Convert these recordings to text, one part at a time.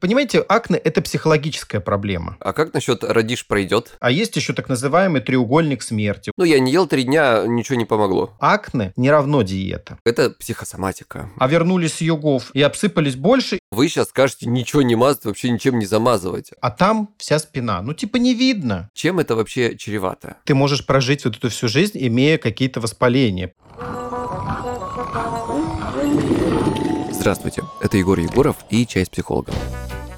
Понимаете, акне – это психологическая проблема. А как насчет радиш пройдет? А есть еще так называемый треугольник смерти. Ну, я не ел три дня, ничего не помогло. Акне не равно диета. Это психосоматика. А вернулись с югов и обсыпались больше, Вы сейчас скажете ничего не мазать, вообще ничем не замазывать. а там вся спина. Ну, типа не видно. Чем это вообще чревато? Ты можешь прожить вот эту всю жизнь, имея какие-то воспаления. Здравствуйте, это Егор Егоров и «Часть психолога».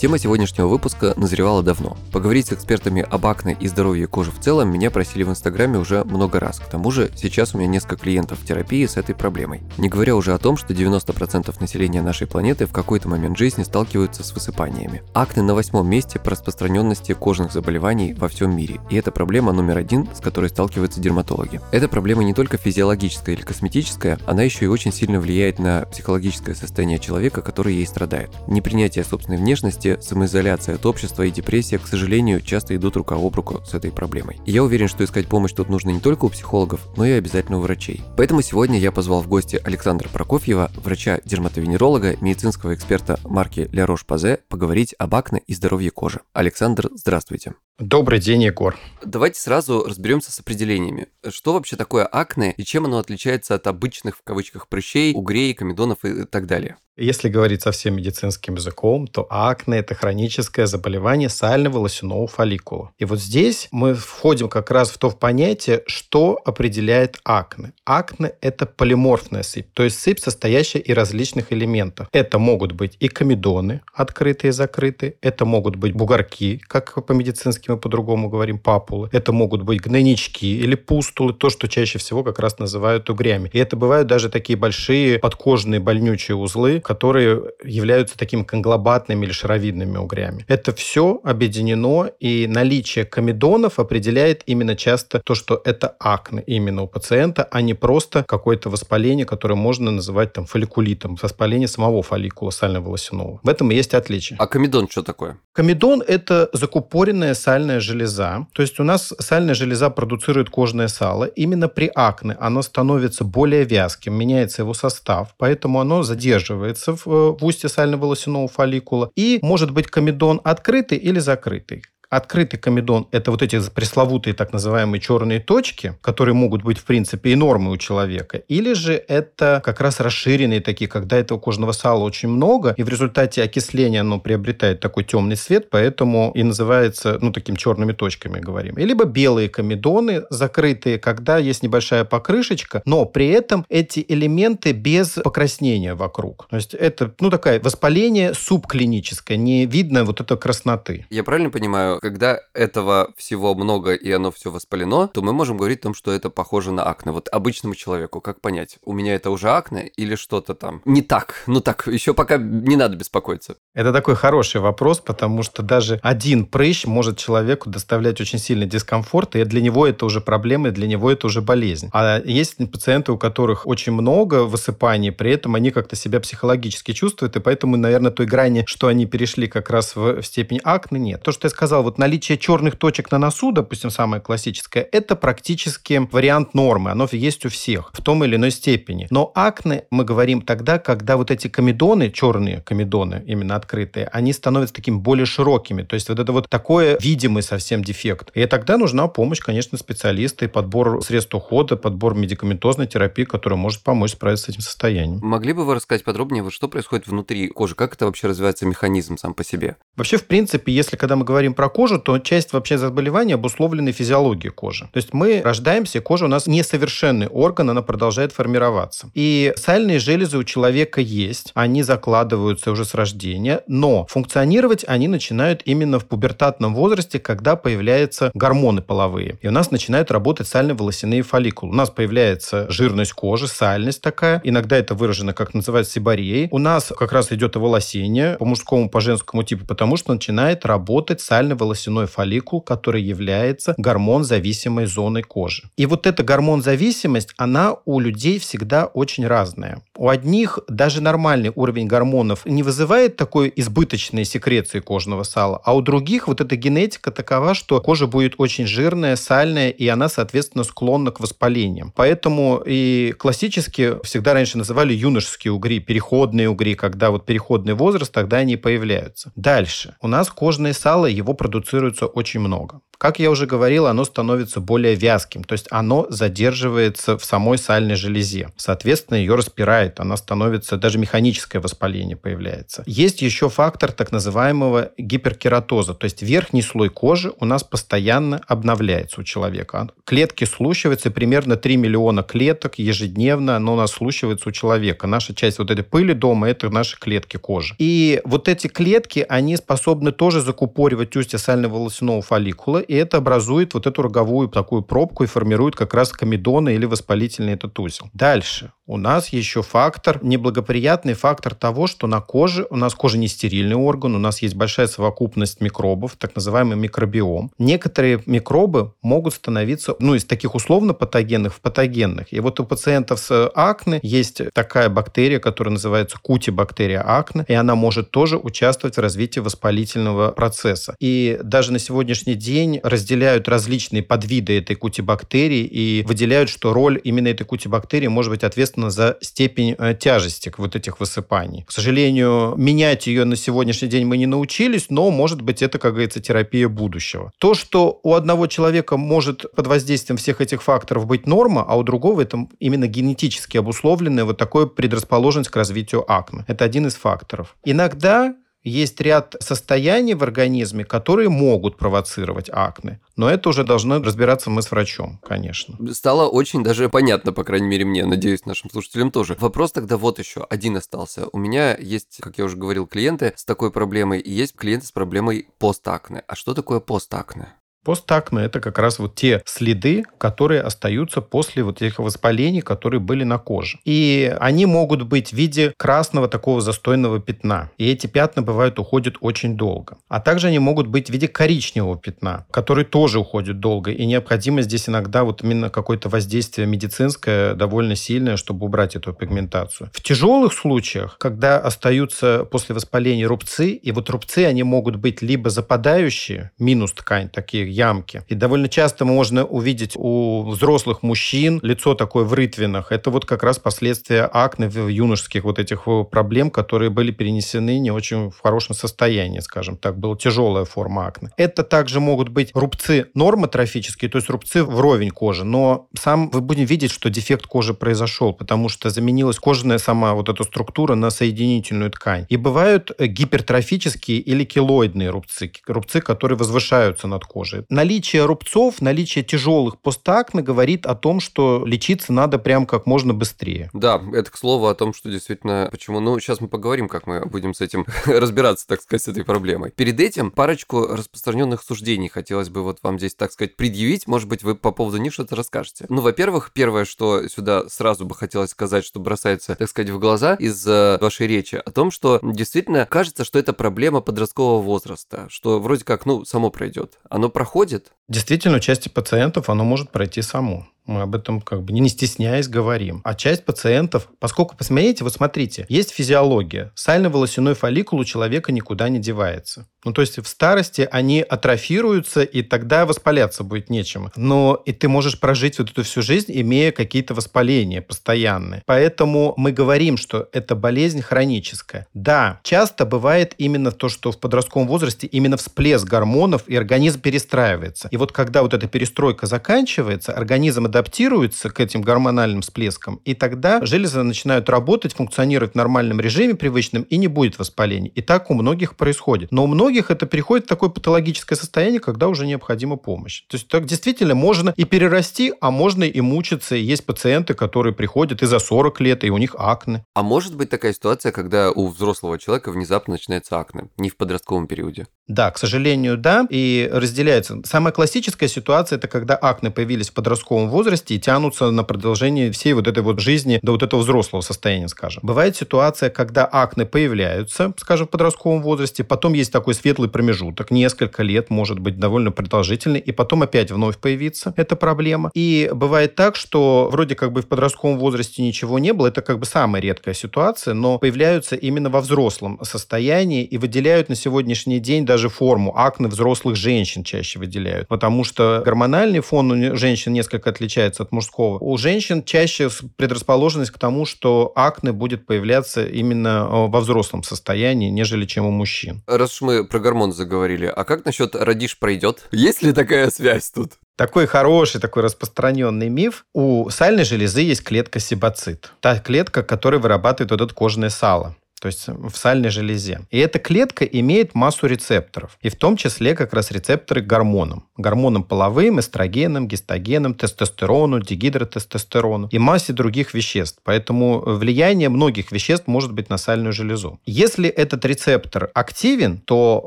Тема сегодняшнего выпуска назревала давно. Поговорить с экспертами об акне и здоровье кожи в целом меня просили в Инстаграме уже много раз. К тому же сейчас у меня несколько клиентов в терапии с этой проблемой. Не говоря уже о том, что 90% населения нашей планеты в какой-то момент жизни сталкиваются с высыпаниями. Акне на восьмом месте по распространенности кожных заболеваний во всем мире. И это проблема номер один, с которой сталкиваются дерматологи. Эта проблема не только физиологическая или косметическая, она еще и очень сильно влияет на психологическое состояние человека, который ей страдает. Непринятие собственной внешности, самоизоляция от общества и депрессия, к сожалению, часто идут рука об руку с этой проблемой. И я уверен, что искать помощь тут нужно не только у психологов, но и обязательно у врачей. Поэтому сегодня я позвал в гости Александра Прокофьева, врача-дерматовенеролога, медицинского эксперта марки Ля Рош-Пазе, поговорить об акне и здоровье кожи. Александр, здравствуйте. Добрый день, Егор. Давайте сразу разберемся с определениями. Что вообще такое акне и чем оно отличается от обычных, в кавычках, прыщей, угрей, комедонов и так далее? Если говорить совсем медицинским языком, то акне – это хроническое заболевание сального волосяного фолликула. И вот здесь мы входим как раз в то понятие, что определяет акне. Акне – это полиморфная сыпь, то есть сыпь, состоящая из различных элементов. Это могут быть и комедоны, открытые и закрытые, это могут быть бугорки, как по-медицински мы по-другому говорим, папулы, это могут быть гнойнички или пустулы, то, что чаще всего как раз называют угрями. И это бывают даже такие большие подкожные больнючие узлы, которые являются такими конглобатными или шаровидными угрями. Это все объединено, и наличие комедонов определяет именно часто то, что это акне именно у пациента, а не просто какое-то воспаление, которое можно называть там фолликулитом, воспаление самого фолликула сально-волосяного. В этом и есть отличие. А комедон что такое? Комедон – это закупоренная сальная железа. То есть у нас сальная железа продуцирует кожное сало. Именно при акне оно становится более вязким, меняется его состав, поэтому оно задерживается в, в устье сально-волосяного фолликула. И может быть комедон открытый или закрытый. Открытый комедон – это вот эти пресловутые так называемые черные точки, которые могут быть, в принципе, и нормой у человека. Или же это как раз расширенные такие, когда этого кожного сала очень много, и в результате окисления оно приобретает такой темный цвет, поэтому и называется, ну, такими черными точками говорим. И либо белые комедоны закрытые, когда есть небольшая покрышечка, но при этом эти элементы без покраснения вокруг. То есть это, ну, такое воспаление субклиническое, не видно вот этой красноты. Я правильно понимаю, когда этого всего много и оно все воспалено, то мы можем говорить о том, что это похоже на акне. Вот обычному человеку, как понять, у меня это уже акне или что-то там не так? Ну так, еще пока не надо беспокоиться. Это такой хороший вопрос, потому что даже один прыщ может человеку доставлять очень сильный дискомфорт, и для него это уже проблема, и для него это уже болезнь. А есть пациенты, у которых очень много высыпаний, при этом они как-то себя психологически чувствуют, и поэтому, наверное, той грани, что они перешли как раз в, степень акне, нет. То, что я сказал, вот наличие черных точек на носу, допустим, самое классическое, это практически вариант нормы. Оно есть у всех в том или иной степени. Но акне мы говорим тогда, когда вот эти комедоны, черные комедоны, именно открытые, они становятся такими более широкими. То есть вот это вот такое видимый совсем дефект. И тогда нужна помощь, конечно, специалиста и подбор средств ухода, подбор медикаментозной терапии, которая может помочь справиться с этим состоянием. Могли бы вы рассказать подробнее, вот что происходит внутри кожи? Как это вообще развивается механизм сам по себе? Вообще, в принципе, если когда мы говорим про кожу, то часть вообще заболевания обусловлена физиологией кожи. То есть мы рождаемся, кожа у нас несовершенный орган, она продолжает формироваться. И сальные железы у человека есть, они закладываются уже с рождения, но функционировать они начинают именно в пубертатном возрасте, когда появляются гормоны половые. И у нас начинают работать сально-волосяные фолликулы. У нас появляется жирность кожи, сальность такая. Иногда это выражено, как называется, сибарией. У нас как раз идет оволосение по мужскому, по женскому типу, потому что начинает работать сально-волосяная волосяной фолликул, который является гормон-зависимой зоной кожи. И вот эта гормон-зависимость, она у людей всегда очень разная. У одних даже нормальный уровень гормонов не вызывает такой избыточной секреции кожного сала, а у других вот эта генетика такова, что кожа будет очень жирная, сальная, и она, соответственно, склонна к воспалениям. Поэтому и классически всегда раньше называли юношеские угри, переходные угри, когда вот переходный возраст, тогда они появляются. Дальше. У нас кожное сало, его продуцируется очень много. Как я уже говорил, оно становится более вязким, то есть оно задерживается в самой сальной железе. Соответственно, ее распирает, она становится, даже механическое воспаление появляется. Есть еще фактор так называемого гиперкератоза, то есть верхний слой кожи у нас постоянно обновляется у человека. Клетки слущиваются, примерно 3 миллиона клеток ежедневно, оно у нас слущивается у человека. Наша часть вот этой пыли дома – это наши клетки кожи. И вот эти клетки, они способны тоже закупоривать устье сального волосяного фолликула, и это образует вот эту роговую такую пробку и формирует как раз комедоны или воспалительный этот узел. Дальше у нас еще фактор, неблагоприятный фактор того, что на коже, у нас кожа не стерильный орган, у нас есть большая совокупность микробов, так называемый микробиом. Некоторые микробы могут становиться, ну, из таких условно патогенных в патогенных. И вот у пациентов с акне есть такая бактерия, которая называется кутибактерия акне, и она может тоже участвовать в развитии воспалительного процесса. И даже на сегодняшний день разделяют различные подвиды этой кутибактерии и выделяют, что роль именно этой кутибактерии может быть ответственна соответственно, за степень э, тяжести вот этих высыпаний. К сожалению, менять ее на сегодняшний день мы не научились, но, может быть, это, как говорится, терапия будущего. То, что у одного человека может под воздействием всех этих факторов быть норма, а у другого это именно генетически обусловленная вот такая предрасположенность к развитию акне. Это один из факторов. Иногда есть ряд состояний в организме, которые могут провоцировать акне. Но это уже должны разбираться мы с врачом, конечно. Стало очень даже понятно, по крайней мере, мне, надеюсь, нашим слушателям тоже. Вопрос тогда вот еще, один остался. У меня есть, как я уже говорил, клиенты с такой проблемой, и есть клиенты с проблемой постакне. А что такое постакне? Постакне – это как раз вот те следы, которые остаются после вот этих воспалений, которые были на коже. И они могут быть в виде красного такого застойного пятна. И эти пятна, бывают, уходят очень долго. А также они могут быть в виде коричневого пятна, который тоже уходит долго. И необходимо здесь иногда вот именно какое-то воздействие медицинское довольно сильное, чтобы убрать эту пигментацию. В тяжелых случаях, когда остаются после воспаления рубцы, и вот рубцы, они могут быть либо западающие, минус ткань, такие ямки. И довольно часто можно увидеть у взрослых мужчин лицо такое в рытвинах. Это вот как раз последствия акне, юношеских вот этих проблем, которые были перенесены не очень в хорошем состоянии, скажем так. Была тяжелая форма акне. Это также могут быть рубцы нормотрофические, то есть рубцы вровень кожи, но сам вы будете видеть, что дефект кожи произошел, потому что заменилась кожаная сама вот эта структура на соединительную ткань. И бывают гипертрофические или килоидные рубцы, рубцы, которые возвышаются над кожей наличие рубцов, наличие тяжелых постакне говорит о том, что лечиться надо прям как можно быстрее. Да, это к слову о том, что действительно, почему, ну, сейчас мы поговорим, как мы будем с этим разбираться, так сказать, с этой проблемой. Перед этим парочку распространенных суждений хотелось бы вот вам здесь, так сказать, предъявить. Может быть, вы по поводу них что-то расскажете. Ну, во-первых, первое, что сюда сразу бы хотелось сказать, что бросается, так сказать, в глаза из вашей речи, о том, что действительно кажется, что это проблема подросткового возраста, что вроде как, ну, само пройдет. Оно проходит проходит? Действительно, у части пациентов оно может пройти само. Мы об этом как бы не стесняясь говорим. А часть пациентов, поскольку, посмотрите, вот смотрите, есть физиология. Сально-волосяной фолликул у человека никуда не девается. Ну, то есть в старости они атрофируются, и тогда воспаляться будет нечем. Но и ты можешь прожить вот эту всю жизнь, имея какие-то воспаления постоянные. Поэтому мы говорим, что это болезнь хроническая. Да, часто бывает именно то, что в подростковом возрасте именно всплеск гормонов, и организм перестраивается. И вот когда вот эта перестройка заканчивается, организм адаптируется к этим гормональным всплескам, и тогда железы начинают работать, функционировать в нормальном режиме привычном, и не будет воспаления. И так у многих происходит. Но у многих это переходит в такое патологическое состояние, когда уже необходима помощь. То есть так действительно можно и перерасти, а можно и мучиться. Есть пациенты, которые приходят и за 40 лет, и у них акне. А может быть такая ситуация, когда у взрослого человека внезапно начинается акне, не в подростковом периоде? Да, к сожалению, да, и разделяется. Самая классическая ситуация – это когда акне появились в подростковом возрасте и тянутся на продолжение всей вот этой вот жизни до вот этого взрослого состояния, скажем. Бывает ситуация, когда акне появляются, скажем, в подростковом возрасте, потом есть такой светлый промежуток, несколько лет, может быть, довольно продолжительный, и потом опять вновь появится эта проблема. И бывает так, что вроде как бы в подростковом возрасте ничего не было, это как бы самая редкая ситуация, но появляются именно во взрослом состоянии и выделяют на сегодняшний день даже форму акне взрослых женщин чаще выделяют, потому что гормональный фон у женщин несколько отличается от мужского. У женщин чаще предрасположенность к тому, что акне будет появляться именно э, во взрослом состоянии, нежели чем у мужчин. Раз уж мы про гормон заговорили, а как насчет родишь пройдет? Есть ли такая связь тут? Такой хороший, такой распространенный миф. У сальной железы есть клетка сибоцит. Та клетка, которая вырабатывает вот это кожное сало то есть в сальной железе. И эта клетка имеет массу рецепторов, и в том числе как раз рецепторы к гормонам. Гормонам половым, эстрогенам, гистогенам, тестостерону, дигидротестостерону и массе других веществ. Поэтому влияние многих веществ может быть на сальную железу. Если этот рецептор активен, то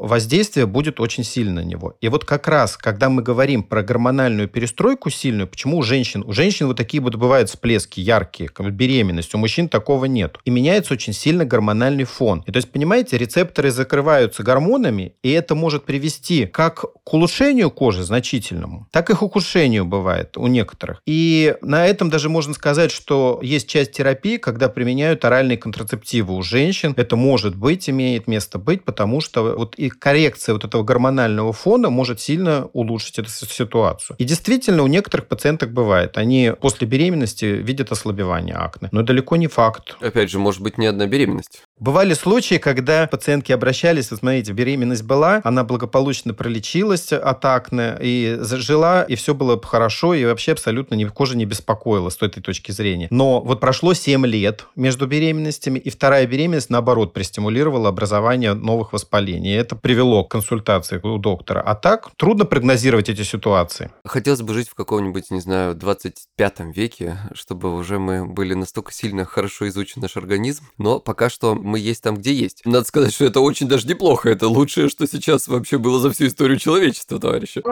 воздействие будет очень сильно на него. И вот как раз, когда мы говорим про гормональную перестройку сильную, почему у женщин? У женщин вот такие вот бывают всплески яркие, как беременность, у мужчин такого нет. И меняется очень сильно гормональная гормональный фон. И то есть, понимаете, рецепторы закрываются гормонами, и это может привести как к улучшению кожи значительному, так и к ухудшению бывает у некоторых. И на этом даже можно сказать, что есть часть терапии, когда применяют оральные контрацептивы у женщин. Это может быть, имеет место быть, потому что вот и коррекция вот этого гормонального фона может сильно улучшить эту ситуацию. И действительно, у некоторых пациенток бывает. Они после беременности видят ослабевание акне. Но далеко не факт. Опять же, может быть, не одна беременность. Бывали случаи, когда пациентки обращались, вот смотрите, беременность была, она благополучно пролечилась от акне и зажила, и все было хорошо, и вообще абсолютно ни, кожа не беспокоила с этой точки зрения. Но вот прошло 7 лет между беременностями, и вторая беременность, наоборот, пристимулировала образование новых воспалений. И это привело к консультации у доктора. А так трудно прогнозировать эти ситуации. Хотелось бы жить в каком-нибудь, не знаю, 25 веке, чтобы уже мы были настолько сильно хорошо изучен наш организм, но пока что мы есть там, где есть. Надо сказать, что это очень даже неплохо. Это лучшее, что сейчас вообще было за всю историю человечества, товарищи.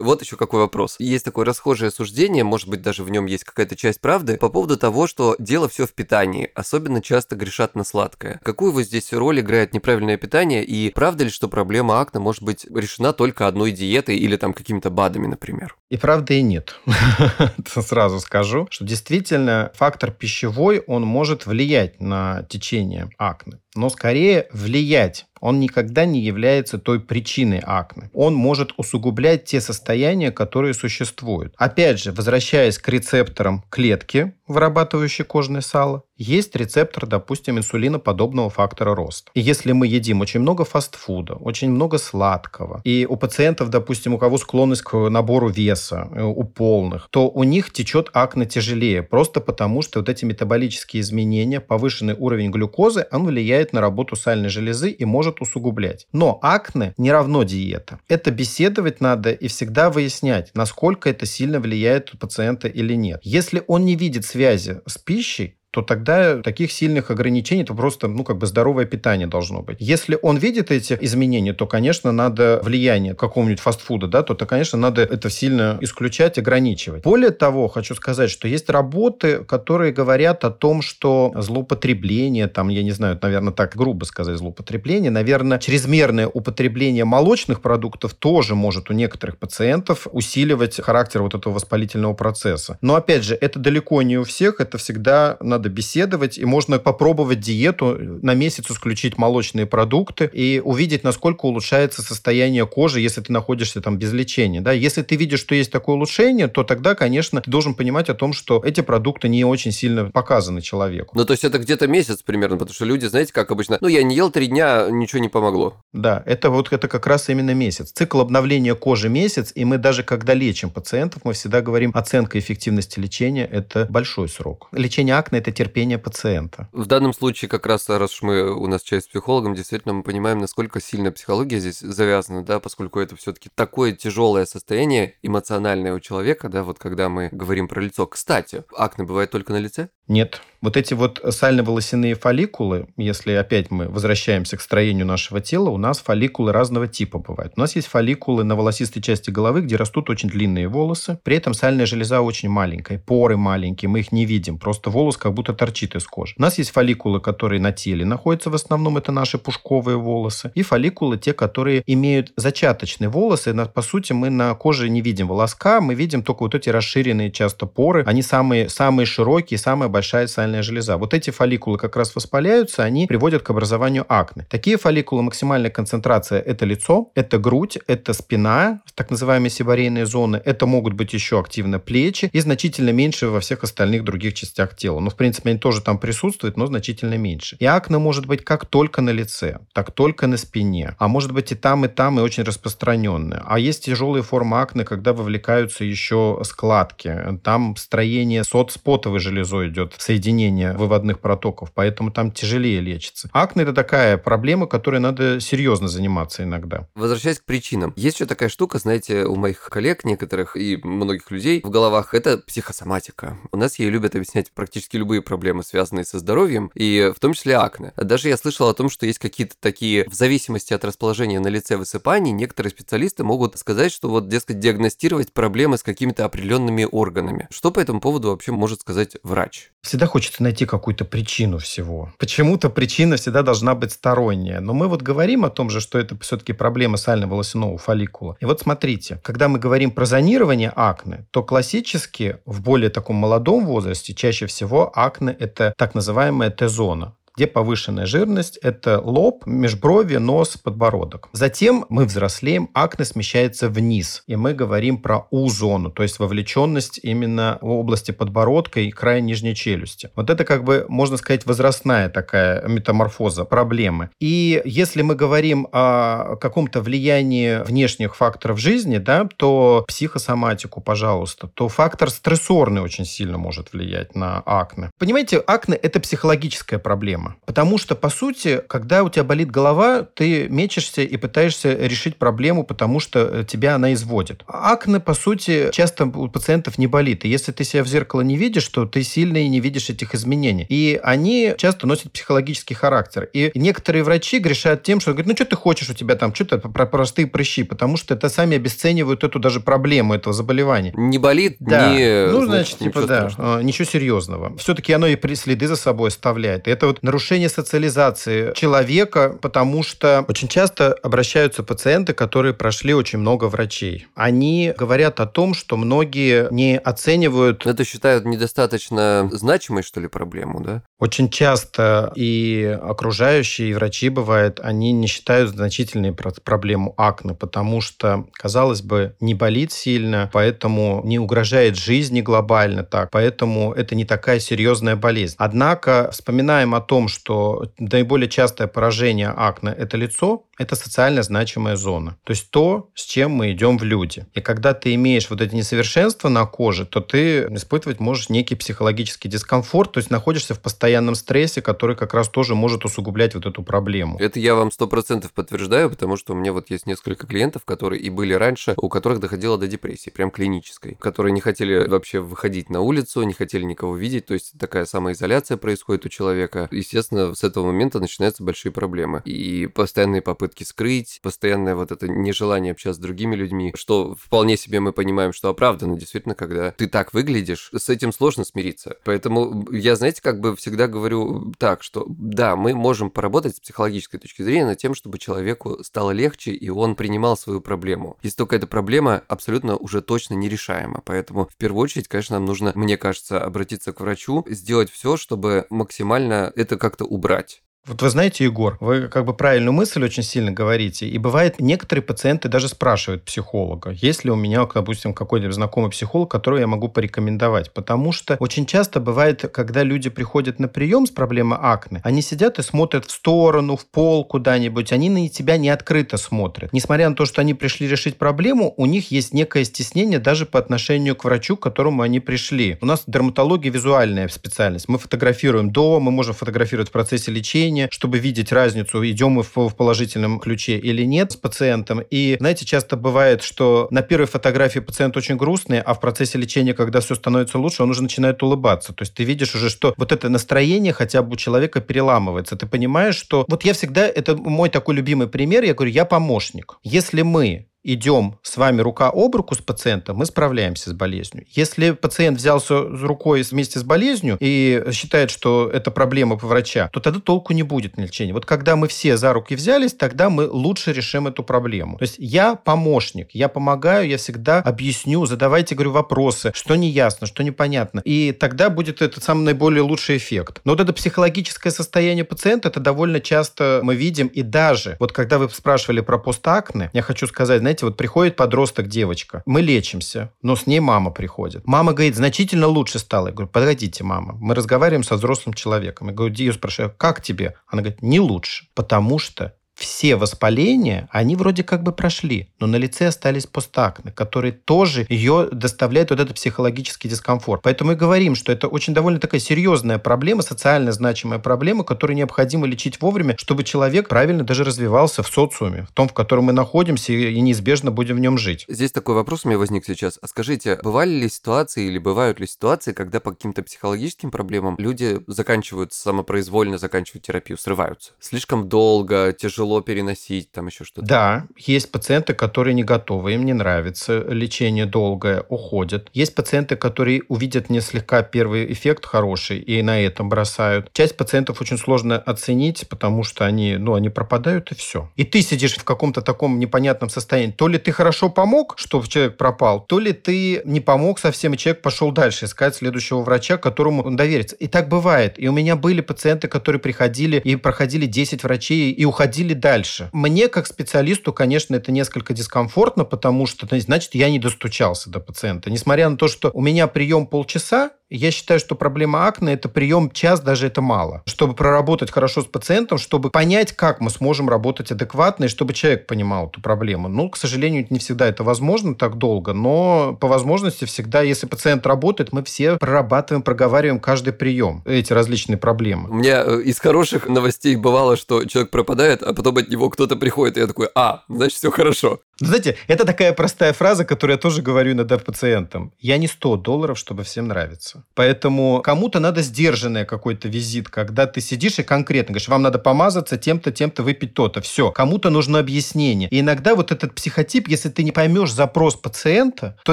Вот еще какой вопрос. Есть такое расхожее суждение, может быть, даже в нем есть какая-то часть правды, по поводу того, что дело все в питании. Особенно часто грешат на сладкое. Какую вот здесь роль играет неправильное питание? И правда ли, что проблема акне может быть решена только одной диетой или там какими-то БАДами, например? И правда и нет. Сразу скажу, что действительно фактор пищевой, он может влиять на течение акне но скорее влиять. Он никогда не является той причиной акне. Он может усугублять те состояния, которые существуют. Опять же, возвращаясь к рецепторам клетки, вырабатывающей кожное сало, есть рецептор, допустим, инсулиноподобного фактора роста. И если мы едим очень много фастфуда, очень много сладкого, и у пациентов, допустим, у кого склонность к набору веса, э, у полных, то у них течет акне тяжелее, просто потому что вот эти метаболические изменения, повышенный уровень глюкозы, он влияет на работу сальной железы и может усугублять. Но акне не равно диета. Это беседовать надо и всегда выяснять, насколько это сильно влияет у пациента или нет. Если он не видит связи с пищей, то тогда таких сильных ограничений, то просто, ну, как бы здоровое питание должно быть. Если он видит эти изменения, то, конечно, надо влияние какого-нибудь фастфуда, да, то, то, конечно, надо это сильно исключать, ограничивать. Более того, хочу сказать, что есть работы, которые говорят о том, что злоупотребление, там, я не знаю, наверное, так грубо сказать, злоупотребление, наверное, чрезмерное употребление молочных продуктов тоже может у некоторых пациентов усиливать характер вот этого воспалительного процесса. Но, опять же, это далеко не у всех, это всегда надо надо беседовать, и можно попробовать диету, на месяц исключить молочные продукты и увидеть, насколько улучшается состояние кожи, если ты находишься там без лечения. Да? Если ты видишь, что есть такое улучшение, то тогда, конечно, ты должен понимать о том, что эти продукты не очень сильно показаны человеку. Ну, то есть это где-то месяц примерно, потому что люди, знаете, как обычно, ну, я не ел три дня, ничего не помогло. Да, это вот это как раз именно месяц. Цикл обновления кожи месяц, и мы даже когда лечим пациентов, мы всегда говорим, оценка эффективности лечения – это большой срок. Лечение акне – это это терпение пациента. В данном случае, как раз, раз уж мы у нас часть с психологом, действительно мы понимаем, насколько сильно психология здесь завязана, да, поскольку это все-таки такое тяжелое состояние эмоциональное у человека, да, вот когда мы говорим про лицо. Кстати, акне бывает только на лице? Нет. Вот эти вот сально-волосяные фолликулы, если опять мы возвращаемся к строению нашего тела, у нас фолликулы разного типа бывают. У нас есть фолликулы на волосистой части головы, где растут очень длинные волосы. При этом сальная железа очень маленькая, поры маленькие, мы их не видим. Просто волос как будто торчит из кожи. У нас есть фолликулы, которые на теле находятся в основном, это наши пушковые волосы. И фолликулы, те, которые имеют зачаточные волосы. По сути, мы на коже не видим волоска, мы видим только вот эти расширенные часто поры. Они самые, самые широкие, самая большая сальная железа. Вот эти фолликулы как раз воспаляются, они приводят к образованию акне. Такие фолликулы максимальная концентрация – это лицо, это грудь, это спина, так называемые сибарейные зоны, это могут быть еще активно плечи и значительно меньше во всех остальных других частях тела. Ну, в принципе, они тоже там присутствуют, но значительно меньше. И акне может быть как только на лице, так только на спине, а может быть и там, и там, и очень распространенные. А есть тяжелые формы акне, когда вовлекаются еще складки. Там строение соцпотовой железой идет, соединение соединения выводных протоков, поэтому там тяжелее лечится. Акне – это такая проблема, которой надо серьезно заниматься иногда. Возвращаясь к причинам. Есть еще такая штука, знаете, у моих коллег некоторых и многих людей в головах – это психосоматика. У нас ей любят объяснять практически любые проблемы, связанные со здоровьем, и в том числе акне. Даже я слышал о том, что есть какие-то такие, в зависимости от расположения на лице высыпаний, некоторые специалисты могут сказать, что вот, дескать, диагностировать проблемы с какими-то определенными органами. Что по этому поводу вообще может сказать врач? Всегда хочется найти какую-то причину всего. Почему-то причина всегда должна быть сторонняя. Но мы вот говорим о том же, что это все-таки проблема сально-волосяного фолликула. И вот смотрите, когда мы говорим про зонирование акне, то классически в более таком молодом возрасте чаще всего акне – это так называемая Т-зона где повышенная жирность – это лоб, межброви, нос, подбородок. Затем мы взрослеем, акне смещается вниз, и мы говорим про У-зону, то есть вовлеченность именно в области подбородка и края нижней челюсти. Вот это как бы, можно сказать, возрастная такая метаморфоза, проблемы. И если мы говорим о каком-то влиянии внешних факторов жизни, да, то психосоматику, пожалуйста, то фактор стрессорный очень сильно может влиять на акне. Понимаете, акне – это психологическая проблема. Потому что, по сути, когда у тебя болит голова, ты мечешься и пытаешься решить проблему, потому что э, тебя она изводит. Акне, по сути, часто у пациентов не болит. И если ты себя в зеркало не видишь, то ты сильно и не видишь этих изменений. И они часто носят психологический характер. И некоторые врачи грешат тем, что говорят, ну что ты хочешь у тебя там, что-то про простые прыщи, потому что это сами обесценивают эту даже проблему этого заболевания. Не болит, да. не... Ну, значит, значит типа, да, страшного. ничего серьезного. Все-таки оно и следы за собой оставляет. И это вот нарушение нарушение социализации человека, потому что очень часто обращаются пациенты, которые прошли очень много врачей. Они говорят о том, что многие не оценивают... Это считают недостаточно значимой, что ли, проблему, да? Очень часто и окружающие, и врачи, бывают, они не считают значительной проблему акне, потому что, казалось бы, не болит сильно, поэтому не угрожает жизни глобально так, поэтому это не такая серьезная болезнь. Однако вспоминаем о том, что наиболее частое поражение акне – это лицо, это социально значимая зона. То есть то, с чем мы идем в люди. И когда ты имеешь вот эти несовершенства на коже, то ты испытывать можешь некий психологический дискомфорт, то есть находишься в постоянном стрессе, который как раз тоже может усугублять вот эту проблему. Это я вам сто процентов подтверждаю, потому что у меня вот есть несколько клиентов, которые и были раньше, у которых доходило до депрессии, прям клинической, которые не хотели вообще выходить на улицу, не хотели никого видеть, то есть такая самоизоляция происходит у человека. Естественно, с этого момента начинаются большие проблемы. И постоянные попытки скрыть, постоянное вот это нежелание общаться с другими людьми, что вполне себе мы понимаем, что оправдано. Действительно, когда ты так выглядишь, с этим сложно смириться. Поэтому я, знаете, как бы всегда говорю так, что да, мы можем поработать с психологической точки зрения над тем, чтобы человеку стало легче, и он принимал свою проблему. Если только эта проблема абсолютно уже точно нерешаема. Поэтому в первую очередь, конечно, нам нужно, мне кажется, обратиться к врачу, сделать все, чтобы максимально это как-то убрать. Вот вы знаете, Егор, вы как бы правильную мысль очень сильно говорите. И бывает, некоторые пациенты даже спрашивают психолога, есть ли у меня, допустим, какой-то знакомый психолог, которого я могу порекомендовать. Потому что очень часто бывает, когда люди приходят на прием с проблемой акне, они сидят и смотрят в сторону, в пол куда-нибудь, они на тебя не открыто смотрят. Несмотря на то, что они пришли решить проблему, у них есть некое стеснение даже по отношению к врачу, к которому они пришли. У нас дерматология визуальная специальность. Мы фотографируем до, мы можем фотографировать в процессе лечения, лечение, чтобы видеть разницу, идем мы в положительном ключе или нет с пациентом. И, знаете, часто бывает, что на первой фотографии пациент очень грустный, а в процессе лечения, когда все становится лучше, он уже начинает улыбаться. То есть ты видишь уже, что вот это настроение хотя бы у человека переламывается. Ты понимаешь, что... Вот я всегда... Это мой такой любимый пример. Я говорю, я помощник. Если мы идем с вами рука об руку с пациентом, мы справляемся с болезнью. Если пациент взялся рукой вместе с болезнью и считает, что это проблема по врача, то тогда толку не будет на лечении. Вот когда мы все за руки взялись, тогда мы лучше решим эту проблему. То есть я помощник, я помогаю, я всегда объясню, задавайте, говорю, вопросы, что не ясно, что непонятно. И тогда будет этот самый наиболее лучший эффект. Но вот это психологическое состояние пациента, это довольно часто мы видим. И даже, вот когда вы спрашивали про постакне, я хочу сказать, знаете, вот приходит подросток, девочка, мы лечимся, но с ней мама приходит. Мама говорит, значительно лучше стало. Я говорю, погодите, мама, мы разговариваем со взрослым человеком. Я говорю, ее спрашиваю, как тебе? Она говорит, не лучше, потому что все воспаления, они вроде как бы прошли, но на лице остались постакны, которые тоже ее доставляют вот этот психологический дискомфорт. Поэтому мы говорим, что это очень довольно такая серьезная проблема, социально значимая проблема, которую необходимо лечить вовремя, чтобы человек правильно даже развивался в социуме, в том, в котором мы находимся и неизбежно будем в нем жить. Здесь такой вопрос у меня возник сейчас. А скажите, бывали ли ситуации или бывают ли ситуации, когда по каким-то психологическим проблемам люди заканчивают самопроизвольно, заканчивают терапию, срываются? Слишком долго, тяжело тяжело переносить, там еще что-то. Да, есть пациенты, которые не готовы, им не нравится, лечение долгое, уходят. Есть пациенты, которые увидят не слегка первый эффект хороший и на этом бросают. Часть пациентов очень сложно оценить, потому что они, ну, они пропадают и все. И ты сидишь в каком-то таком непонятном состоянии. То ли ты хорошо помог, чтобы человек пропал, то ли ты не помог совсем, и человек пошел дальше искать следующего врача, которому он доверится. И так бывает. И у меня были пациенты, которые приходили и проходили 10 врачей и уходили дальше. Мне, как специалисту, конечно, это несколько дискомфортно, потому что, значит, я не достучался до пациента. Несмотря на то, что у меня прием полчаса, я считаю, что проблема акне – это прием час, даже это мало. Чтобы проработать хорошо с пациентом, чтобы понять, как мы сможем работать адекватно, и чтобы человек понимал эту проблему. Ну, к сожалению, не всегда это возможно так долго, но по возможности всегда, если пациент работает, мы все прорабатываем, проговариваем каждый прием, эти различные проблемы. У меня э, из хороших новостей бывало, что человек пропадает, а потом от него кто-то приходит, и я такой, а, значит, все хорошо. Знаете, это такая простая фраза, которую я тоже говорю иногда пациентам. Я не 100 долларов, чтобы всем нравиться. Поэтому кому-то надо сдержанный какой-то визит, когда ты сидишь и конкретно говоришь, вам надо помазаться тем-то, тем-то, выпить то-то. Все. Кому-то нужно объяснение. И иногда вот этот психотип, если ты не поймешь запрос пациента, то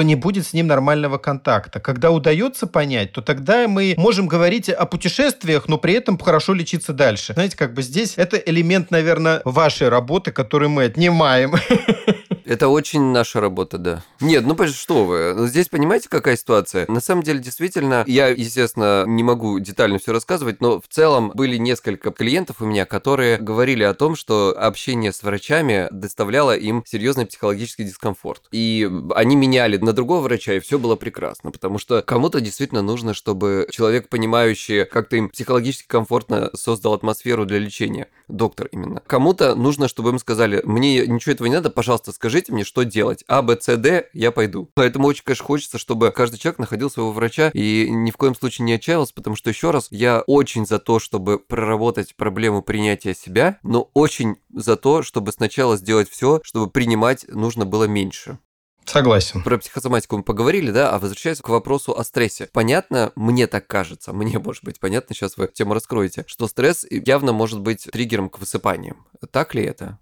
не будет с ним нормального контакта. Когда удается понять, то тогда мы можем говорить о путешествиях, но при этом хорошо лечиться дальше. Знаете, как бы здесь это элемент, наверное, вашей работы, который мы отнимаем. Это очень наша работа, да. Нет, ну что вы, ну, здесь понимаете, какая ситуация? На самом деле, действительно, я, естественно, не могу детально все рассказывать, но в целом были несколько клиентов у меня, которые говорили о том, что общение с врачами доставляло им серьезный психологический дискомфорт. И они меняли на другого врача, и все было прекрасно, потому что кому-то действительно нужно, чтобы человек, понимающий, как-то им психологически комфортно создал атмосферу для лечения, доктор именно. Кому-то нужно, чтобы им сказали, мне ничего этого не надо, пожалуйста, скажи скажите мне, что делать. А, Б, С, Д, я пойду. Поэтому очень, конечно, хочется, чтобы каждый человек находил своего врача и ни в коем случае не отчаивался, потому что, еще раз, я очень за то, чтобы проработать проблему принятия себя, но очень за то, чтобы сначала сделать все, чтобы принимать нужно было меньше. Согласен. Про психосоматику мы поговорили, да, а возвращаясь к вопросу о стрессе. Понятно, мне так кажется, мне может быть понятно, сейчас вы тему раскроете, что стресс явно может быть триггером к высыпаниям. Так ли это?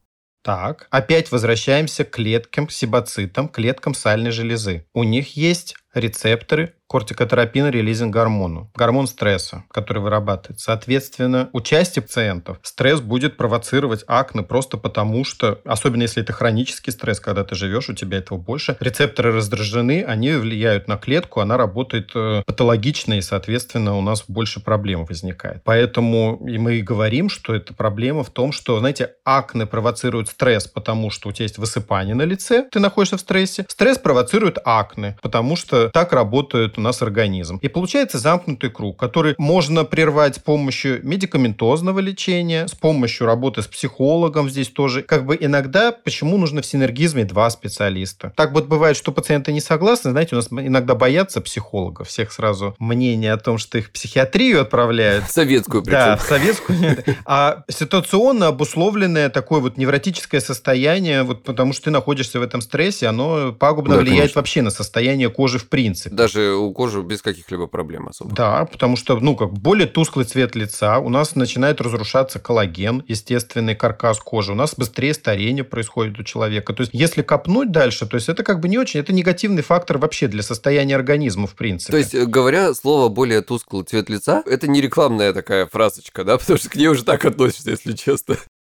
Так, опять возвращаемся к клеткам, сибоцитам, клеткам сальной железы. У них есть рецепторы кортикотерапин релизинг гормону, гормон стресса, который вырабатывает. Соответственно, у части пациентов стресс будет провоцировать акне просто потому, что, особенно если это хронический стресс, когда ты живешь, у тебя этого больше, рецепторы раздражены, они влияют на клетку, она работает э, патологично, и, соответственно, у нас больше проблем возникает. Поэтому и мы и говорим, что эта проблема в том, что, знаете, акне провоцирует стресс, потому что у тебя есть высыпание на лице, ты находишься в стрессе. Стресс провоцирует акне, потому что что так работает у нас организм. И получается замкнутый круг, который можно прервать с помощью медикаментозного лечения, с помощью работы с психологом здесь тоже. Как бы иногда, почему нужно в синергизме два специалиста? Так вот бывает, что пациенты не согласны. Знаете, у нас иногда боятся психологов. Всех сразу мнение о том, что их в психиатрию отправляют. Советскую причем. Да, в советскую. А ситуационно обусловленное такое вот невротическое состояние, вот потому что ты находишься в этом стрессе, оно пагубно влияет вообще на состояние кожи в принципе. Даже у кожи без каких-либо проблем особо. Да, потому что, ну, как более тусклый цвет лица, у нас начинает разрушаться коллаген, естественный каркас кожи, у нас быстрее старение происходит у человека. То есть, если копнуть дальше, то есть это как бы не очень, это негативный фактор вообще для состояния организма, в принципе. То есть, э, говоря слово более тусклый цвет лица, это не рекламная такая фразочка, да, потому что к ней уже так относишься, если честно.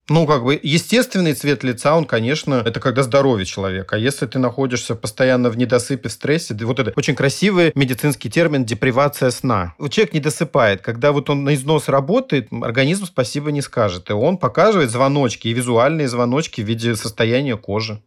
Ну, как бы естественный цвет лица, он, конечно, это когда здоровье человека. А если ты находишься постоянно в недосыпе, в стрессе, вот это очень красивый медицинский термин депривация сна. Человек не досыпает. Когда вот он на износ работает, организм спасибо не скажет. И он показывает звоночки, и визуальные звоночки в виде состояния кожи.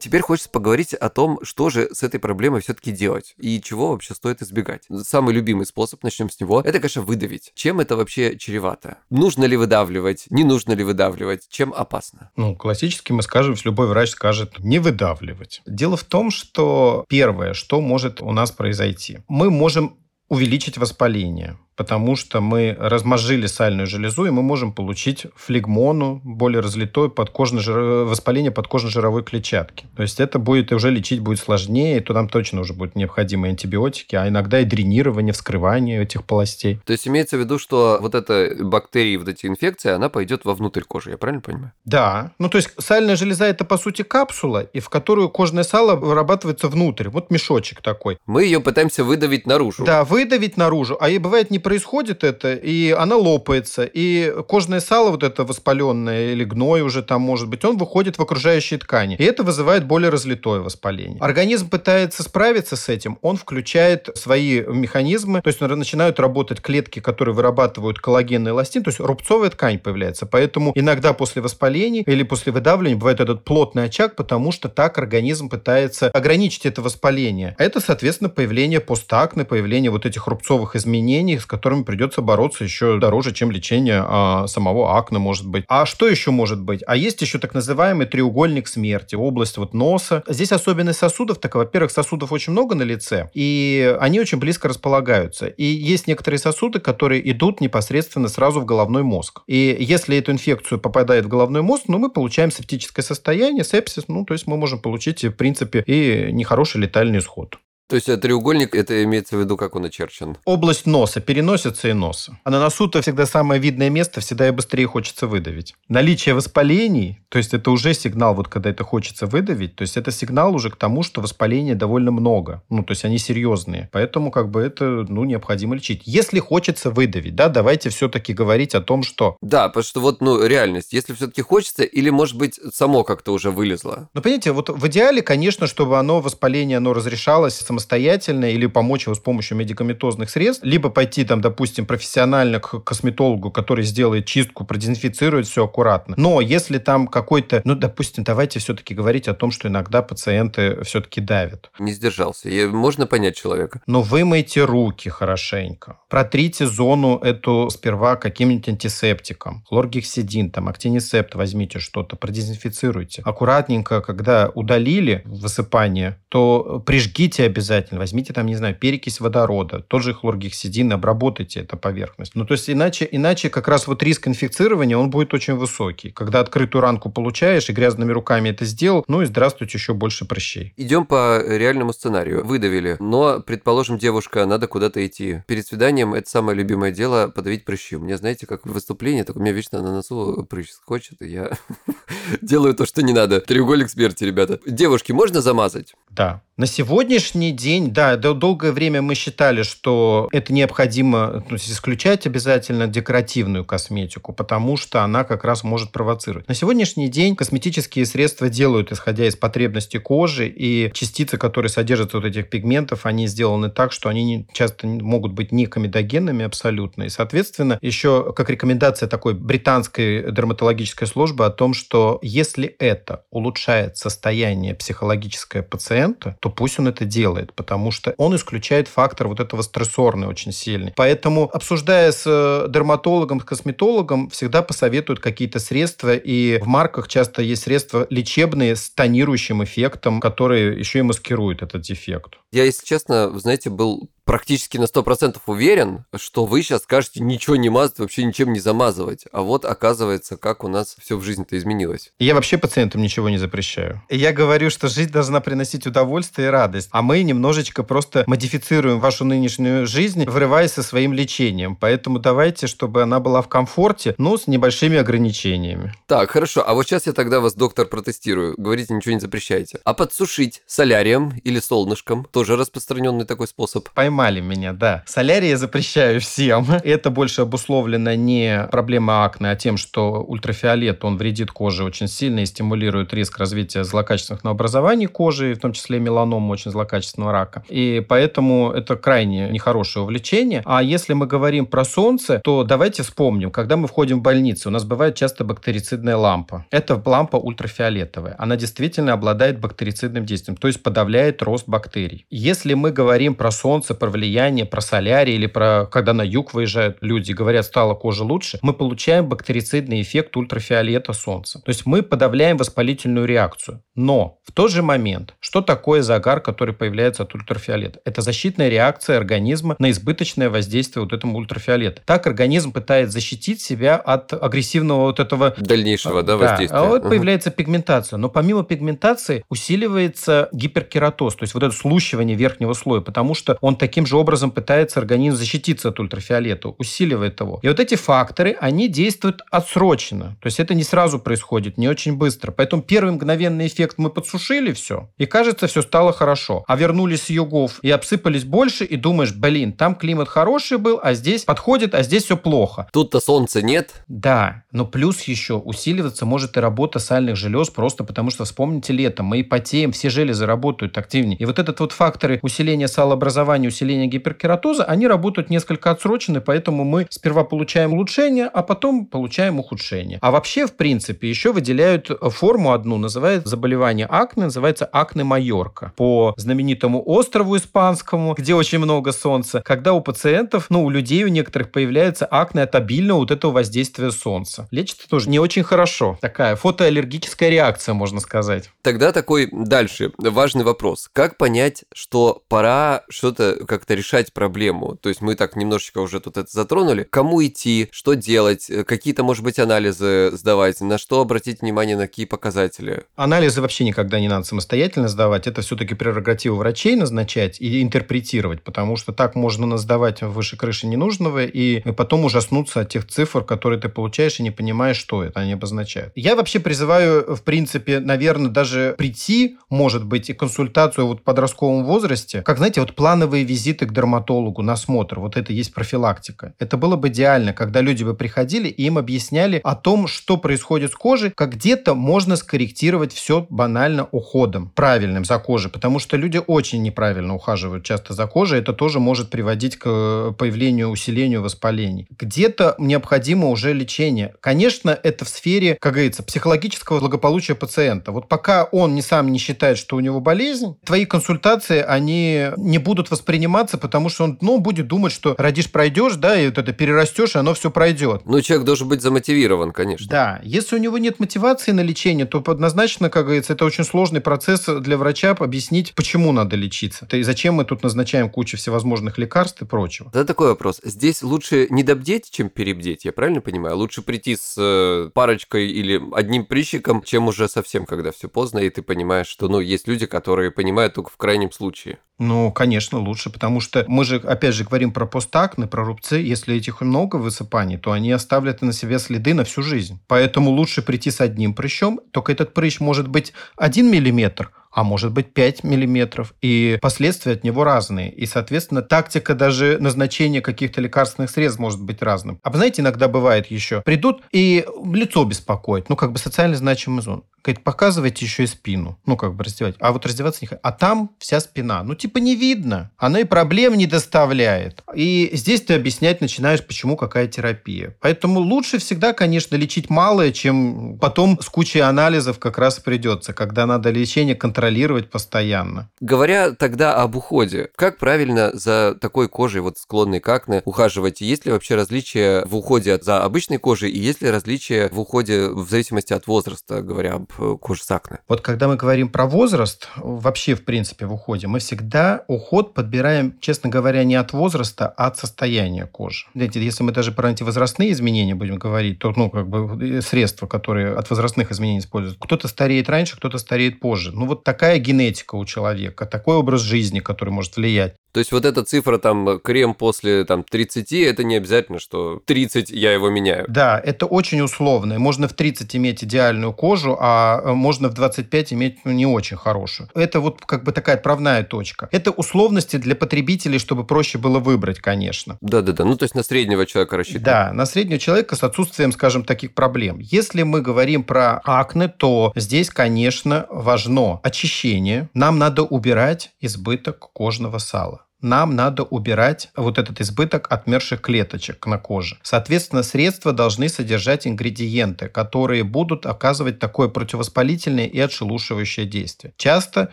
Теперь хочется поговорить о том, что же с этой проблемой все-таки делать и чего вообще стоит избегать. Самый любимый способ, начнем с него, это, конечно, выдавить. Чем это вообще чревато? Нужно ли выдавливать? Не нужно ли выдавливать? Чем опасно? Ну, классически мы скажем, любой врач скажет не выдавливать. Дело в том, что первое, что может у нас произойти. Мы можем увеличить воспаление потому что мы размозжили сальную железу, и мы можем получить флегмону, более разлитое подкожно воспаление подкожно-жировой клетчатки. То есть это будет уже лечить будет сложнее, и то нам точно уже будут необходимы антибиотики, а иногда и дренирование, вскрывание этих полостей. То есть имеется в виду, что вот эта бактерия, вот эти инфекции, она пойдет вовнутрь кожи, я правильно понимаю? Да. Ну, то есть сальная железа – это, по сути, капсула, и в которую кожное сало вырабатывается внутрь. Вот мешочек такой. Мы ее пытаемся выдавить наружу. Да, выдавить наружу. А и бывает не происходит это, и она лопается, и кожное сало вот это воспаленное, или гной уже там может быть, он выходит в окружающие ткани. И это вызывает более разлитое воспаление. Организм пытается справиться с этим, он включает свои механизмы, то есть начинают работать клетки, которые вырабатывают коллаген и эластин, то есть рубцовая ткань появляется. Поэтому иногда после воспаления или после выдавливания бывает этот плотный очаг, потому что так организм пытается ограничить это воспаление. Это, соответственно, появление постакны, появление вот этих рубцовых изменений, с которыми придется бороться еще дороже, чем лечение а, самого акне, может быть. А что еще может быть? А есть еще так называемый треугольник смерти, область вот носа. Здесь особенность сосудов, так, во-первых, сосудов очень много на лице, и они очень близко располагаются. И есть некоторые сосуды, которые идут непосредственно сразу в головной мозг. И если эту инфекцию попадает в головной мозг, ну, мы получаем септическое состояние, сепсис, ну, то есть мы можем получить, в принципе, и нехороший летальный исход. То есть это треугольник, это имеется в виду, как он очерчен? Область носа, переносится и носа. А на носу-то всегда самое видное место, всегда и быстрее хочется выдавить. Наличие воспалений, то есть это уже сигнал, вот когда это хочется выдавить, то есть это сигнал уже к тому, что воспаления довольно много. Ну, то есть они серьезные. Поэтому как бы это, ну, необходимо лечить. Если хочется выдавить, да, давайте все-таки говорить о том, что... Да, потому что вот, ну, реальность. Если все-таки хочется, или, может быть, само как-то уже вылезло? Ну, понимаете, вот в идеале, конечно, чтобы оно, воспаление, оно разрешалось самостоятельно или помочь его с помощью медикаментозных средств, либо пойти там, допустим, профессионально к косметологу, который сделает чистку, продезинфицирует все аккуратно. Но если там какой-то, ну, допустим, давайте все-таки говорить о том, что иногда пациенты все-таки давят. Не сдержался. Можно понять человека. Но вымойте руки хорошенько. Протрите зону эту сперва каким-нибудь антисептиком. Хлоргексидин, там, актинисепт возьмите что-то, продезинфицируйте. Аккуратненько, когда удалили высыпание, то прижгите обязательно обязательно. Возьмите там, не знаю, перекись водорода, тот же хлоргексидин, обработайте эту поверхность. Ну, то есть иначе, иначе как раз вот риск инфицирования, он будет очень высокий. Когда открытую ранку получаешь и грязными руками это сделал, ну и здравствуйте, еще больше прыщей. Идем по реальному сценарию. Выдавили, но, предположим, девушка, надо куда-то идти. Перед свиданием это самое любимое дело подавить прыщи. У меня, знаете, как выступление, так у меня вечно на носу прыщ хочет, и я делаю то, что не надо. Треугольник смерти, ребята. Девушки, можно замазать? да. На сегодняшний день, да, долгое время мы считали, что это необходимо то есть исключать обязательно декоративную косметику, потому что она как раз может провоцировать. На сегодняшний день косметические средства делают, исходя из потребностей кожи, и частицы, которые содержатся вот этих пигментов, они сделаны так, что они часто могут быть не комедогенными абсолютно. И, соответственно, еще как рекомендация такой британской дерматологической службы о том, что если это улучшает состояние психологическое пациента, то пусть он это делает, потому что он исключает фактор вот этого стрессорный очень сильный. Поэтому, обсуждая с э, дерматологом, с косметологом, всегда посоветуют какие-то средства, и в марках часто есть средства лечебные с тонирующим эффектом, которые еще и маскируют этот дефект. Я, если честно, знаете, был практически на 100% уверен, что вы сейчас скажете ничего не мазать, вообще ничем не замазывать. А вот оказывается, как у нас все в жизни-то изменилось. Я вообще пациентам ничего не запрещаю. Я говорю, что жизнь должна приносить удовольствие и радость. А мы немножечко просто модифицируем вашу нынешнюю жизнь, врываясь со своим лечением. Поэтому давайте, чтобы она была в комфорте, но с небольшими ограничениями. Так, хорошо. А вот сейчас я тогда вас, доктор, протестирую. Говорите, ничего не запрещаете. А подсушить солярием или солнышком тоже распространенный такой способ. Поймать поймали меня, да. Солярий я запрещаю всем. Это больше обусловлено не проблемой акне, а тем, что ультрафиолет, он вредит коже очень сильно и стимулирует риск развития злокачественных новообразований кожи, в том числе меланома, очень злокачественного рака. И поэтому это крайне нехорошее увлечение. А если мы говорим про солнце, то давайте вспомним, когда мы входим в больницу, у нас бывает часто бактерицидная лампа. Это лампа ультрафиолетовая. Она действительно обладает бактерицидным действием, то есть подавляет рост бактерий. Если мы говорим про солнце, про влияние, про солярий или про когда на юг выезжают люди, говорят, стала кожа лучше, мы получаем бактерицидный эффект ультрафиолета солнца. То есть мы подавляем воспалительную реакцию. Но в тот же момент, что такое загар, который появляется от ультрафиолета? Это защитная реакция организма на избыточное воздействие вот этому ультрафиолета. Так организм пытается защитить себя от агрессивного вот этого... Дальнейшего, да, воздействия. А вот угу. появляется пигментация. Но помимо пигментации усиливается гиперкератоз, то есть вот это слущивание верхнего слоя, потому что он таким же образом пытается организм защититься от ультрафиолета, усиливает его. И вот эти факторы, они действуют отсроченно. То есть это не сразу происходит, не очень быстро. Поэтому первый мгновенный эффект мы подсушили все, и кажется, все стало хорошо. А вернулись с югов и обсыпались больше, и думаешь, блин, там климат хороший был, а здесь подходит, а здесь все плохо. Тут-то солнца нет. Да, но плюс еще усиливаться может и работа сальных желез, просто потому что, вспомните лето, мы и потеем, все железы работают активнее. И вот этот вот факторы усиления салообразования, усиления гиперкератоза, они работают несколько отсрочены, поэтому мы сперва получаем улучшение, а потом получаем ухудшение. А вообще, в принципе, еще выделяют форму одну, называют заболевание акне, называется акне майорка. По знаменитому острову испанскому, где очень много солнца, когда у пациентов, ну, у людей у некоторых появляется акне от обильного вот этого воздействия солнца. Лечится тоже не очень хорошо. Такая фотоаллергическая реакция, можно сказать. Тогда такой дальше важный вопрос. Как понять, что пора что-то как-то решать проблему? То есть мы так немножечко уже тут это затронули. Кому идти, что делать, какие-то, может быть, анализы сдавать, на что обратить внимание, на какие показатели? Анализы вообще никогда не надо самостоятельно сдавать. Это все-таки прерогатива врачей назначать и интерпретировать, потому что так можно сдавать выше крыши ненужного и потом ужаснуться от тех цифр, которые ты получаешь и не понимаешь, что это они обозначают. Я вообще призываю, в принципе, наверное, даже прийти, может быть, и консультацию вот в подростковом возрасте, как, знаете, вот плановые визиты к дерматологу на осмотр, вот это есть профилактика. Это было бы идеально, когда люди бы приходили и им объясняли о том, что происходит с кожей, как где-то можно скорректировать все банально уходом, правильным за кожей, потому что люди очень неправильно ухаживают часто за кожей, это тоже может приводить к э, появлению, усилению воспалений. Где-то необходимо уже лечение. Конечно, это в сфере, как говорится, психологического благополучия пациента. Вот пока он не сам не считает, что у него болезнь, твои консультации, они не будут восприниматься, потому что он, ну, будет думать, что родишь, пройдешь, да, и вот это перерастешь, и оно все пройдет. Ну, человек должен быть замотивирован, конечно. Да. Если у него нет мотивации на лечение, то однозначно, как говорится, это очень сложный процесс для врача объяснить, почему надо лечиться. И зачем мы тут назначаем кучу всевозможных лекарств и прочего. Да, такой вопрос. Здесь лучше не добдеть, чем перебдеть, я правильно понимаю? Лучше прийти с э, парочкой или одним прыщиком, чем уже совсем, когда все поздно, и ты понимаешь, что, ну, есть люди, которые понимают только в крайнем случае. Ну, конечно, лучше, потому что мы же, опять же, говорим про постакны, про рубцы. Если этих много высыпаний, то они оставляют на себе следы на всю жизнь. Поэтому лучше прийти с одним прыщом, только этот прыщ может быть один миллиметр, а может быть 5 миллиметров. И последствия от него разные. И, соответственно, тактика даже назначения каких-то лекарственных средств может быть разным. А вы знаете, иногда бывает еще, придут и лицо беспокоит, ну, как бы социально значимый зон. Говорит, показывайте еще и спину. Ну, как бы раздевать. А вот раздеваться не А там вся спина. Ну, типа не видно. Она и проблем не доставляет. И здесь ты объяснять начинаешь, почему какая терапия. Поэтому лучше всегда, конечно, лечить малое, чем потом с кучей анализов как раз придется, когда надо лечение контролировать постоянно. Говоря тогда об уходе, как правильно за такой кожей, вот склонной к акне, ухаживать? Есть ли вообще различия в уходе за обычной кожей и есть ли различия в уходе в зависимости от возраста, говоря об Э, акне. Вот когда мы говорим про возраст, вообще, в принципе, в уходе, мы всегда уход подбираем, честно говоря, не от возраста, а от состояния кожи. Знаете, если мы даже про антивозрастные изменения будем говорить, то, ну, как бы средства, которые от возрастных изменений используют. Кто-то стареет раньше, кто-то стареет позже. Ну, вот такая генетика у человека, такой образ жизни, который может влиять. То есть вот эта цифра там крем после там 30, это не обязательно, что 30 я его меняю. Да, это очень условно. Можно в 30 иметь идеальную кожу, а э, можно в 25 иметь ну, не очень хорошую. Это вот как бы такая отправная точка. Это условности для потребителей, чтобы проще было выбрать, конечно. Да-да-да, ну то есть на среднего человека рассчитывать. Да, на среднего человека с отсутствием, скажем, таких проблем. Если мы говорим про акне, то здесь, конечно, важно очищение. Нам надо убирать избыток кожного сала нам надо убирать вот этот избыток отмерших клеточек на коже. Соответственно, средства должны содержать ингредиенты, которые будут оказывать такое противовоспалительное и отшелушивающее действие. Часто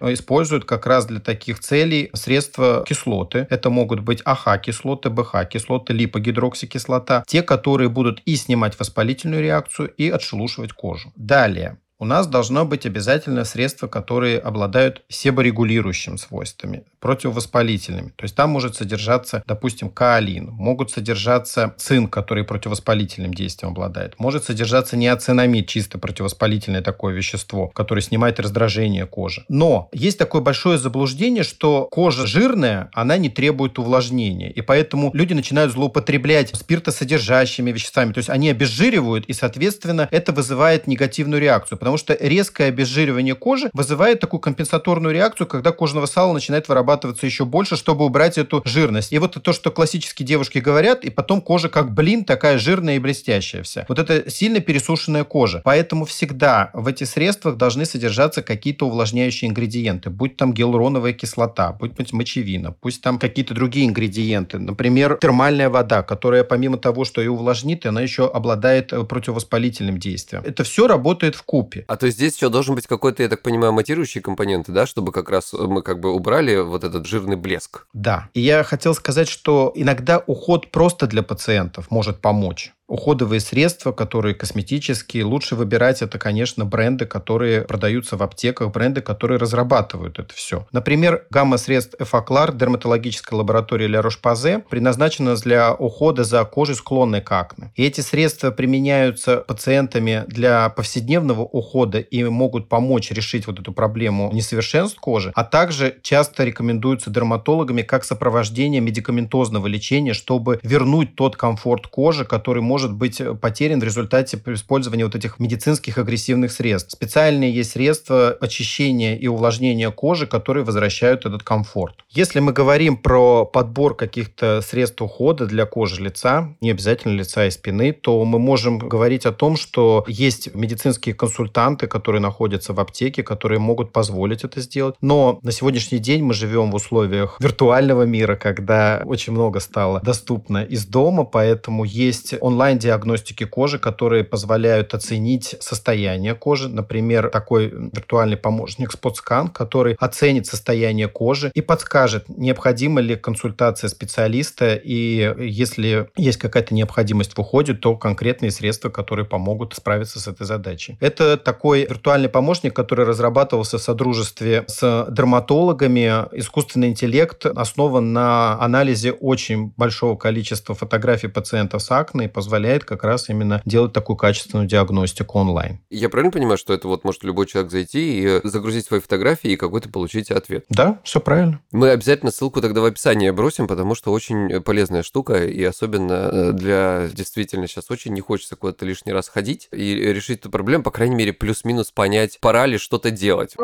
используют как раз для таких целей средства кислоты. Это могут быть АХ-кислоты, БХ-кислоты, липогидроксикислота. Те, которые будут и снимать воспалительную реакцию, и отшелушивать кожу. Далее у нас должно быть обязательно средства, которые обладают себорегулирующими свойствами, противовоспалительными. То есть там может содержаться, допустим, каолин, могут содержаться цинк, который противовоспалительным действием обладает, может содержаться неоцинамид, чисто противовоспалительное такое вещество, которое снимает раздражение кожи. Но есть такое большое заблуждение, что кожа жирная, она не требует увлажнения, и поэтому люди начинают злоупотреблять спиртосодержащими веществами, то есть они обезжиривают, и, соответственно, это вызывает негативную реакцию, потому что резкое обезжиривание кожи вызывает такую компенсаторную реакцию, когда кожного сала начинает вырабатываться еще больше, чтобы убрать эту жирность. И вот то, что классические девушки говорят, и потом кожа как блин, такая жирная и блестящая вся. Вот это сильно пересушенная кожа. Поэтому всегда в этих средствах должны содержаться какие-то увлажняющие ингредиенты, будь там гиалуроновая кислота, будь там мочевина, пусть там какие-то другие ингредиенты. Например, термальная вода, которая помимо того, что и увлажнит, она еще обладает э, противовоспалительным действием. Это все работает в купе. А то есть здесь еще должен быть какой-то, я так понимаю, матирующий компонент, да, чтобы как раз мы как бы убрали вот этот жирный блеск. Да. И я хотел сказать, что иногда уход просто для пациентов может помочь уходовые средства, которые косметические, лучше выбирать это, конечно, бренды, которые продаются в аптеках, бренды, которые разрабатывают это все. Например, гамма средств Эфоклар дерматологической лаборатории Ля Рош-Пазе предназначена для ухода за кожей, склонной к акне. И эти средства применяются пациентами для повседневного ухода и могут помочь решить вот эту проблему несовершенств кожи, а также часто рекомендуются дерматологами как сопровождение медикаментозного лечения, чтобы вернуть тот комфорт кожи, который может может быть э, потерян в результате использования вот этих медицинских агрессивных средств. Специальные есть средства очищения и увлажнения кожи, которые возвращают этот комфорт. Если мы говорим про подбор каких-то средств ухода для кожи лица, не обязательно лица и спины, то мы можем говорить о том, что есть медицинские консультанты, которые находятся в аптеке, которые могут позволить это сделать. Но на сегодняшний день мы живем в условиях виртуального мира, когда очень много стало доступно из дома, поэтому есть онлайн онлайн-диагностики кожи, которые позволяют оценить состояние кожи. Например, такой виртуальный помощник SpotScan, который оценит состояние кожи и подскажет, необходима ли консультация специалиста, и если есть какая-то необходимость в уходе, то конкретные средства, которые помогут справиться с этой задачей. Это такой виртуальный помощник, который разрабатывался в содружестве с дерматологами. Искусственный интеллект основан на анализе очень большого количества фотографий пациентов с акне и позволяет позволяет как раз именно делать такую качественную диагностику онлайн. Я правильно понимаю, что это вот может любой человек зайти и загрузить свои фотографии и какой-то получить ответ? Да, все правильно. Мы обязательно ссылку тогда в описании бросим, потому что очень полезная штука, и особенно э, для действительно сейчас очень не хочется куда-то лишний раз ходить и решить эту проблему, по крайней мере, плюс-минус понять, пора ли что-то делать.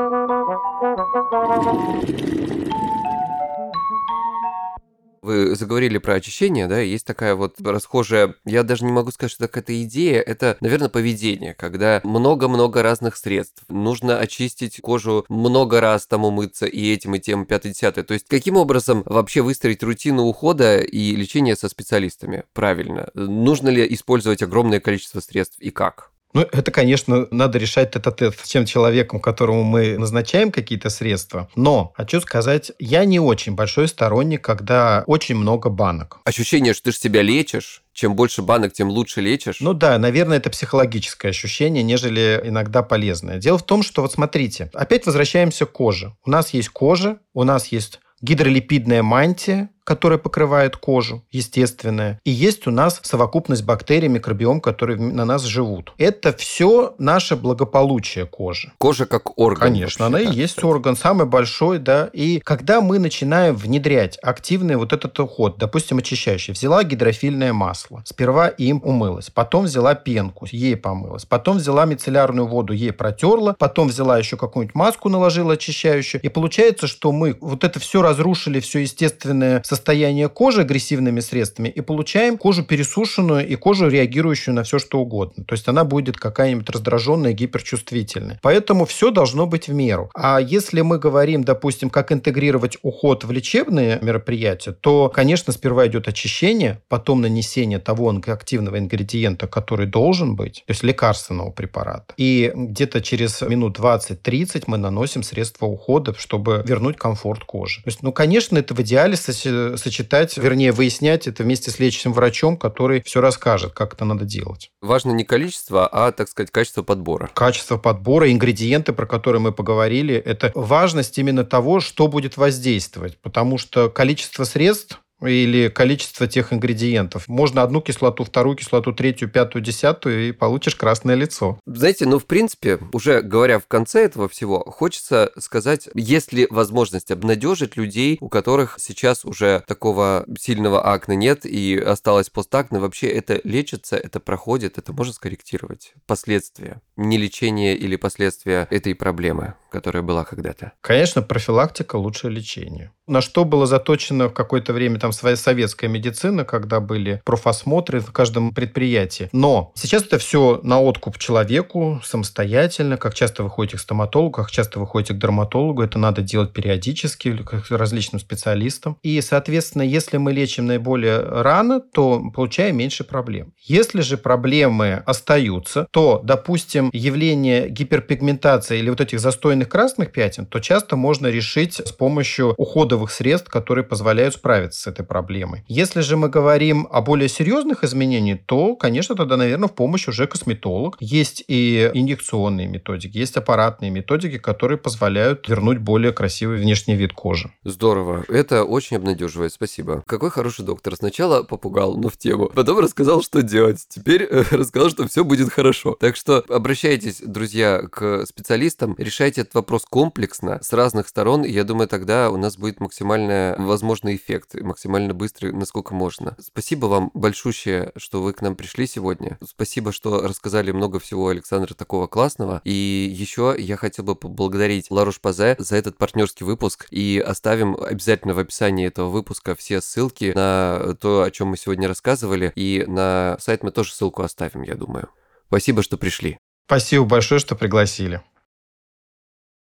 Вы заговорили про очищение, да, есть такая вот расхожая, я даже не могу сказать, что это какая-то идея, это, наверное, поведение, когда много-много разных средств, нужно очистить кожу много раз, там умыться и этим, и тем, пятый, десятый. То есть каким образом вообще выстроить рутину ухода и лечения со специалистами правильно? Нужно ли использовать огромное количество средств и как? Ну, это, конечно, надо решать тет тет с тем человеком, которому мы назначаем какие-то средства. Но, хочу сказать, я не очень большой сторонник, когда очень много банок. Ощущение, что ты же себя лечишь, чем больше банок, тем лучше лечишь. Ну да, наверное, это психологическое ощущение, нежели иногда полезное. Дело в том, что вот смотрите, опять возвращаемся к коже. У нас есть кожа, у нас есть гидролипидная мантия, которая покрывает кожу, естественная. И есть у нас совокупность бактерий, микробиом, которые на нас живут. Это все наше благополучие кожи. Кожа как орган. Конечно, она и есть орган, самый большой, да. И когда мы начинаем внедрять активный вот этот уход, допустим, очищающий, взяла гидрофильное масло, сперва им умылась, потом взяла пенку, ей помылась, потом взяла мицеллярную воду, ей протерла, потом взяла еще какую-нибудь маску, наложила очищающую, и получается, что мы вот это все разрушили, все естественное состояние состояние кожи агрессивными средствами и получаем кожу пересушенную и кожу, реагирующую на все, что угодно. То есть она будет какая-нибудь раздраженная, гиперчувствительная. Поэтому все должно быть в меру. А если мы говорим, допустим, как интегрировать уход в лечебные мероприятия, то, конечно, сперва идет очищение, потом нанесение того активного ингредиента, который должен быть, то есть лекарственного препарата. И где-то через минут 20-30 мы наносим средства ухода, чтобы вернуть комфорт кожи. То есть, ну, конечно, это в идеале сочетать, вернее, выяснять это вместе с лечащим врачом, который все расскажет, как это надо делать. Важно не количество, а, так сказать, качество подбора. Качество подбора, ингредиенты, про которые мы поговорили, это важность именно того, что будет воздействовать, потому что количество средств или количество тех ингредиентов. Можно одну кислоту, вторую кислоту, третью, пятую, десятую, и получишь красное лицо. Знаете, ну, в принципе, уже говоря в конце этого всего, хочется сказать, есть ли возможность обнадежить людей, у которых сейчас уже такого сильного акне нет и осталось постакне, вообще это лечится, это проходит, это можно скорректировать. Последствия. Не лечение или последствия этой проблемы, которая была когда-то. Конечно, профилактика лучше лечения. На что было заточено в какое-то время там там своя советская медицина, когда были профосмотры в каждом предприятии. Но сейчас это все на откуп человеку самостоятельно, как часто вы ходите к стоматологу, как часто вы ходите к дерматологу, это надо делать периодически к различным специалистам. И, соответственно, если мы лечим наиболее рано, то получаем меньше проблем. Если же проблемы остаются, то, допустим, явление гиперпигментации или вот этих застойных красных пятен, то часто можно решить с помощью уходовых средств, которые позволяют справиться с этой этой проблемой. Если же мы говорим о более серьезных изменениях, то, конечно, тогда, наверное, в помощь уже косметолог. Есть и инъекционные методики, есть аппаратные методики, которые позволяют вернуть более красивый внешний вид кожи. Здорово. Это очень обнадеживает. Спасибо. Какой хороший доктор. Сначала попугал, но в тему. Потом рассказал, что делать. Теперь э, рассказал, что все будет хорошо. Так что обращайтесь, друзья, к специалистам. Решайте этот вопрос комплексно, с разных сторон. Я думаю, тогда у нас будет максимально возможный эффект, максимально максимально быстро, насколько можно. Спасибо вам большущее, что вы к нам пришли сегодня. Спасибо, что рассказали много всего Александра такого классного. И еще я хотел бы поблагодарить Ларуш Пазе за этот партнерский выпуск. И оставим обязательно в описании этого выпуска все ссылки на то, о чем мы сегодня рассказывали. И на сайт мы тоже ссылку оставим, я думаю. Спасибо, что пришли. Спасибо большое, что пригласили.